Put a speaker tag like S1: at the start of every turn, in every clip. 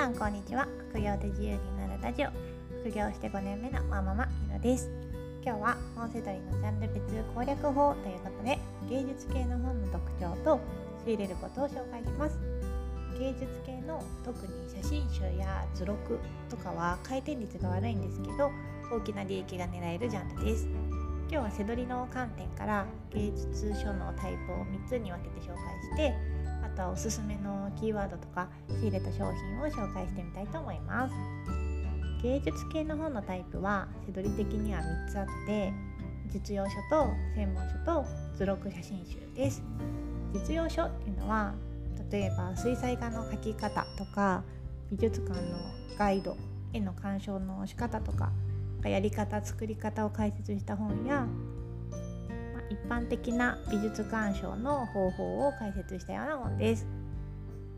S1: さんこんにちは。副業で自由になるラジオ。副業して5年目のマママひろです。今日は本セドリのジャンル別攻略法ということで芸術系の本の特徴と仕入れることを紹介します。芸術系の特に写真集や図録とかは回転率が悪いんですけど大きな利益が狙えるジャンルです。今日は背取りの観点から芸術書のタイプを3つに分けて紹介してとおすすめのキーワードとか仕入れた商品を紹介してみたいと思います。芸術系の本のタイプは背取り的には3つあって実用書と専門書と図録写真集です。実用書っていうのは例えば水彩画の描き方とか美術館のガイド絵の鑑賞の仕方とかやり方作り方を解説した本や、一般的な美術鑑賞の方法を解説したような本です。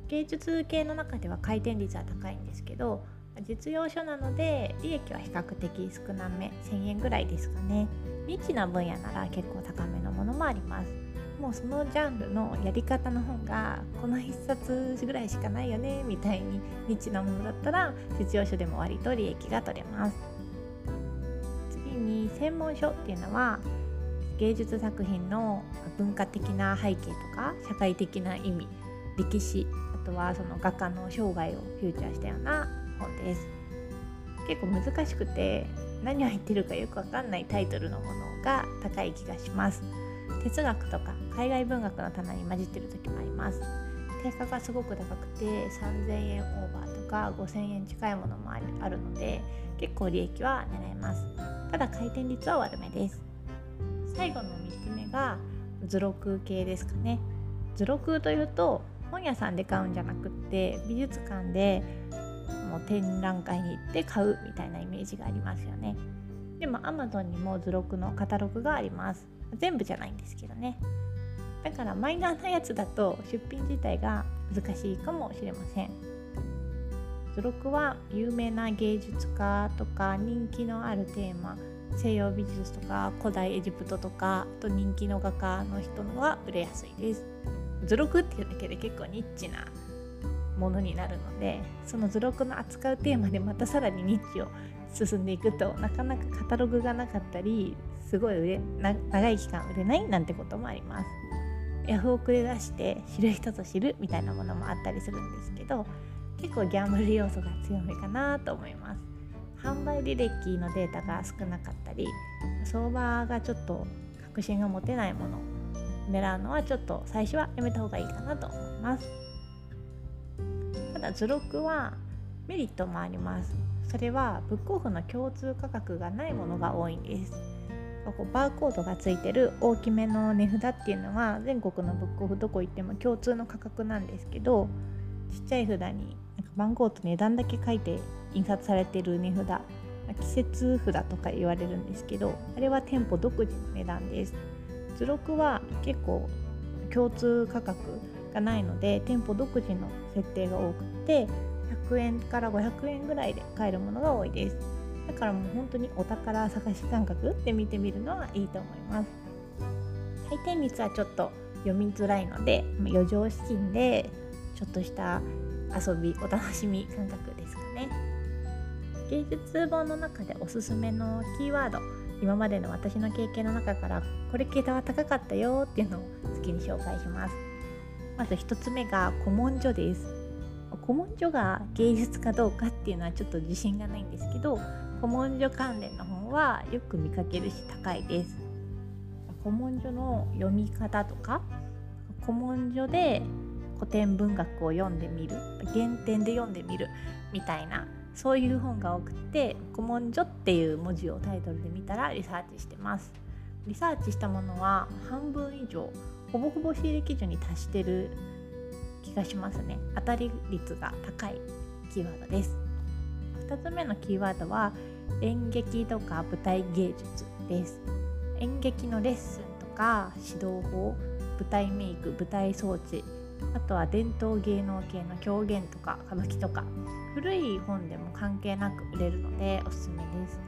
S1: 芸術系の中では回転率は高いんですけど実用書なので利益は比較的少なめ1000円ぐらいですかね。未知な分野なら結構高めのものもあります。もうそのジャンルのやり方の本がこの1冊ぐらいしかないよねみたいにニッチなものだったら実用書でも割と利益が取れます。次に専門書っていうのは芸術作品の文化的な背景とか社会的な意味歴史あとはその画家の生涯をフューチャーしたような本です。結構難しくて何を言ってるかよくわかんないタイトルのものが高い気がします。哲学とか海外文学の棚に混じってる時もあります。定価がすごく高くて3000円オーバーとか5000円近いものもあるので結構利益は狙えます。ただ回転率は悪めです。最後の3つ目が図録系ですかね。図録というと本屋さんで買うんじゃなくって美術館でもう展覧会に行って買うみたいなイメージがありますよね。でも Amazon にも図録のカタログがあります。全部じゃないんですけどね。だからマイナーなやつだと出品自体が難しいかもしれません。図録は有名な芸術家とか人気のあるテーマ西洋美術とか古代エジプトとかと人気の画家の人のは売れやすいです。図録っていうだけで結構ニッチなものになるのでその図録の扱うテーマでまたさらにニッチを進んでいくとなかなかカタログがなかったりすごい売れ長い期間売れないなんてこともあります。ヤフオクで出して知る人ぞ知るみたいなものもあったりするんですけど結構ギャンブル要素が強めかなと思います。販売履歴のデータが少なかったり相場がちょっと確信が持てないもの狙うのはちょっと最初はやめた方がいいかなと思います。ただ図録はメリットもあります。それはブックオフの共通価格がないものが多いんです。ここバーコードがついてる大きめの値札っていうのは全国のブックオフどこ行っても共通の価格なんですけどちっちゃい札に番号と値段だけ書いて印刷されてる値札季節札とか言われるんですけどあれは店舗独自の値段です。図録は結構共通価格がないので店舗独自の設定が多くて100円から500円ぐらいで買えるものが多いです。だからもう本当にお宝探し感覚で見てみるのはいいと思います。回転率はちょっと読みづらいので余剰資金でちょっとした遊びお楽しみ感覚です芸術本の中でおすすめのキーワード今までの私の経験の中からこれ桁は高かったよっていうのを次に紹介します。まず1つ目が古文書です。古文書が芸術かどうかっていうのはちょっと自信がないんですけど古文書関連の本はよく見かけるし高いです。古文書の読み方とか古文書で古典文学を読んでみる原点で読んでみるみたいなそういう本が多くて古文書っていう文字をタイトルで見たらリサーチしてます。リサーチしたものは半分以上ほぼほぼ仕入れ基準に達してる気がしますね。当たり率が高いキーワードです。2つ目のキーワードは演劇とか舞台芸術です。演劇のレッスンとか指導法舞台メイク舞台装置あとは伝統芸能系の狂言とか歌舞伎とか古い本でも関係なく売れるのでおすすめです。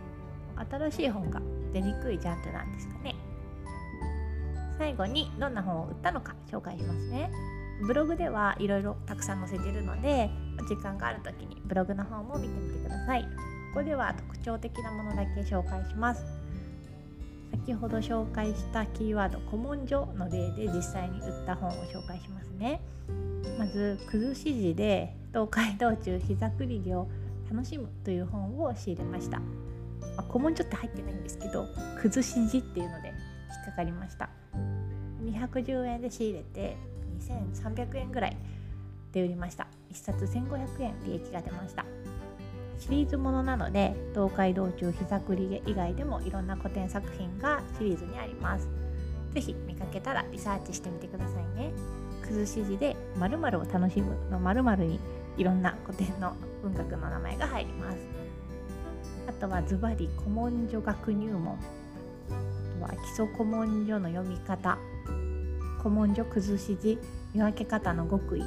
S1: 新しい本が出にくいジャンルなんですかね。最後にどんな本を売ったのか紹介しますね。ブログではいろいろたくさん載せてるので時間がある時にブログの方も見てみてください。ここでは特徴的なものだけ紹介します。先ほど紹介したキーワード古文書の例で実際に売った本を紹介しますね。まず崩し字で東海道中膝くりぎを楽しむという本を仕入れました、まあ、古文書って入ってないんですけど崩し字っていうので引っかかりました。210円で仕入れて2300円ぐらいで売りました。1冊1500円利益が出ました。シリーズものなので東海道中膝くり以外でもいろんな古典作品がシリーズにあります。是非見かけたらリサーチしてみてくださいね。崩し字で〇〇を楽しむの〇〇にいろんな古典の文学の名前が入ります。あとはズバリ古文書学入門。あとは基礎古文書の読み方。古文書崩し字見分け方の極意と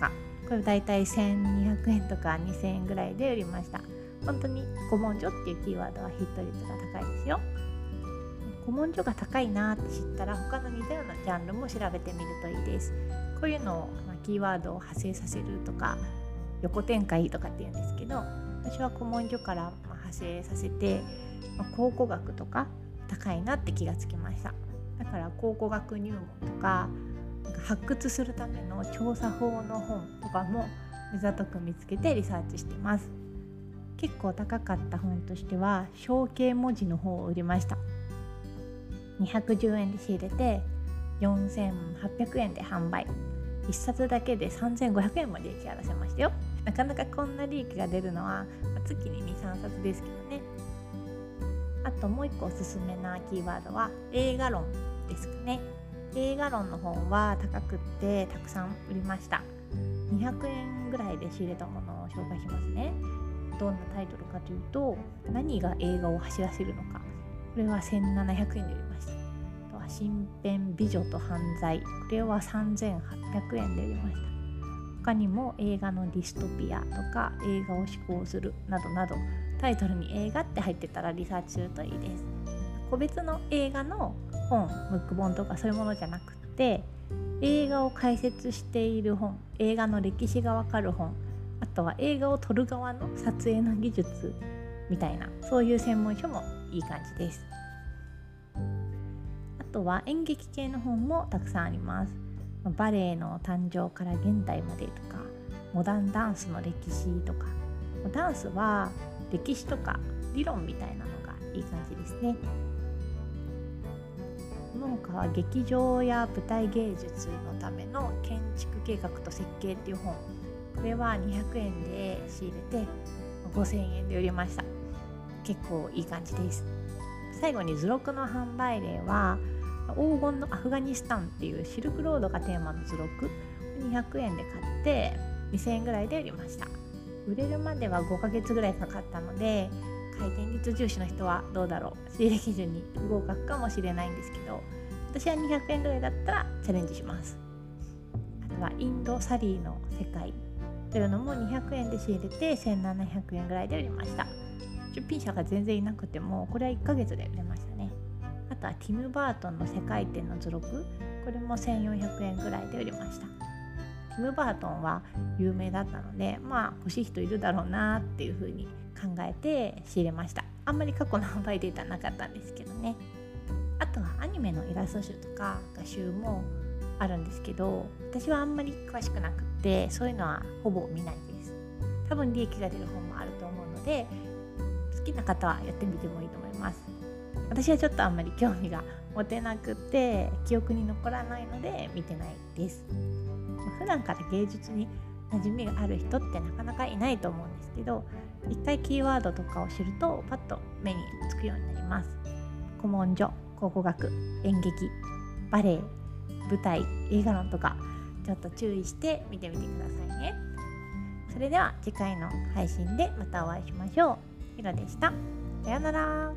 S1: か。これ大体1200円とか2000円ぐらいで売りました。本当に古文書っていうキーワードはヒット率が高いですよ。古文書が高いなって知ったら他の似たようなジャンルも調べてみるといいです。こういうのを、まキーワードを派生させるとか横展開とかっていうんですけど私は古文書から派生させて、ま考古学とか高いなって気がつきました。だから考古学入門とか発掘するための調査法の本とかも目ざとく見つけてリサーチしてます。結構高かった本としては象形文字の方を売りました。210円で仕入れて4800円で販売。1冊だけで3500円も利益が出せましたよ。なかなかこんな利益が出るのは月に23冊ですけどね。あともう一個おすすめなキーワードは映画論ですかね。映画論の本は高くってたくさん売りました。200円ぐらいで仕入れたものを紹介しますね。どんなタイトルかというと何が映画を走らせるのか。これは1700円で売りました。あとは新編美女と犯罪。これは3800円で売りました。他にも映画のディストピアとか映画を思考するなどなど。タイトルに映画って入ってたらリサーチするといいです。個別の映画の本ムック本とかそういうものじゃなくて映画を解説している本映画の歴史がわかる本あとは映画を撮る側の撮影の技術みたいなそういう専門書もいい感じです。あとは演劇系の本もたくさんあります。バレエの誕生から現代までとかモダンダンスの歴史とか。ダンスは歴史とか理論みたいなのがいい感じですね。その他は劇場や舞台芸術のための建築計画と設計っていう本これは200円で仕入れて5000円で売りました。結構いい感じです。最後に図録の販売例は黄金のアフガニスタンっていうシルクロードがテーマの図録200円で買って2000円ぐらいで売りました。売れるまでは5ヶ月ぐらいかかったので回転率重視の人はどうだろう。仕入れ基準に不合格かもしれないんですけど私は200円ぐらいだったらチャレンジします。あとはインドサリーの世界というのも200円で仕入れて1700円ぐらいで売りました。出品者が全然いなくてもこれは1ヶ月で売れましたね。あとはティム・バートンの世界展の図録これも1400円ぐらいで売りました。ティム・バートンは有名だったのでまあ欲しい人いるだろうなっていうふうに考えて仕入れました。あんまり過去の販売データなかったんですけどね。あとはアニメのイラスト集とか画集もあるんですけど私はあんまり詳しくなくってそういうのはほぼ見ないです。多分利益が出る本もあると思うので好きな方はやってみてもいいと思います。私はちょっとあんまり興味が持てなくて記憶に残らないので見てないです。普段から芸術に馴染みがある人ってなかなかいないと思うんですけど一回キーワードとかを知るとパッと目につくようになります。古文書考古学演劇バレエ舞台映画論とかちょっと注意して見てみてくださいね。それでは次回の配信でまたお会いしましょう。ひろでした。さようなら。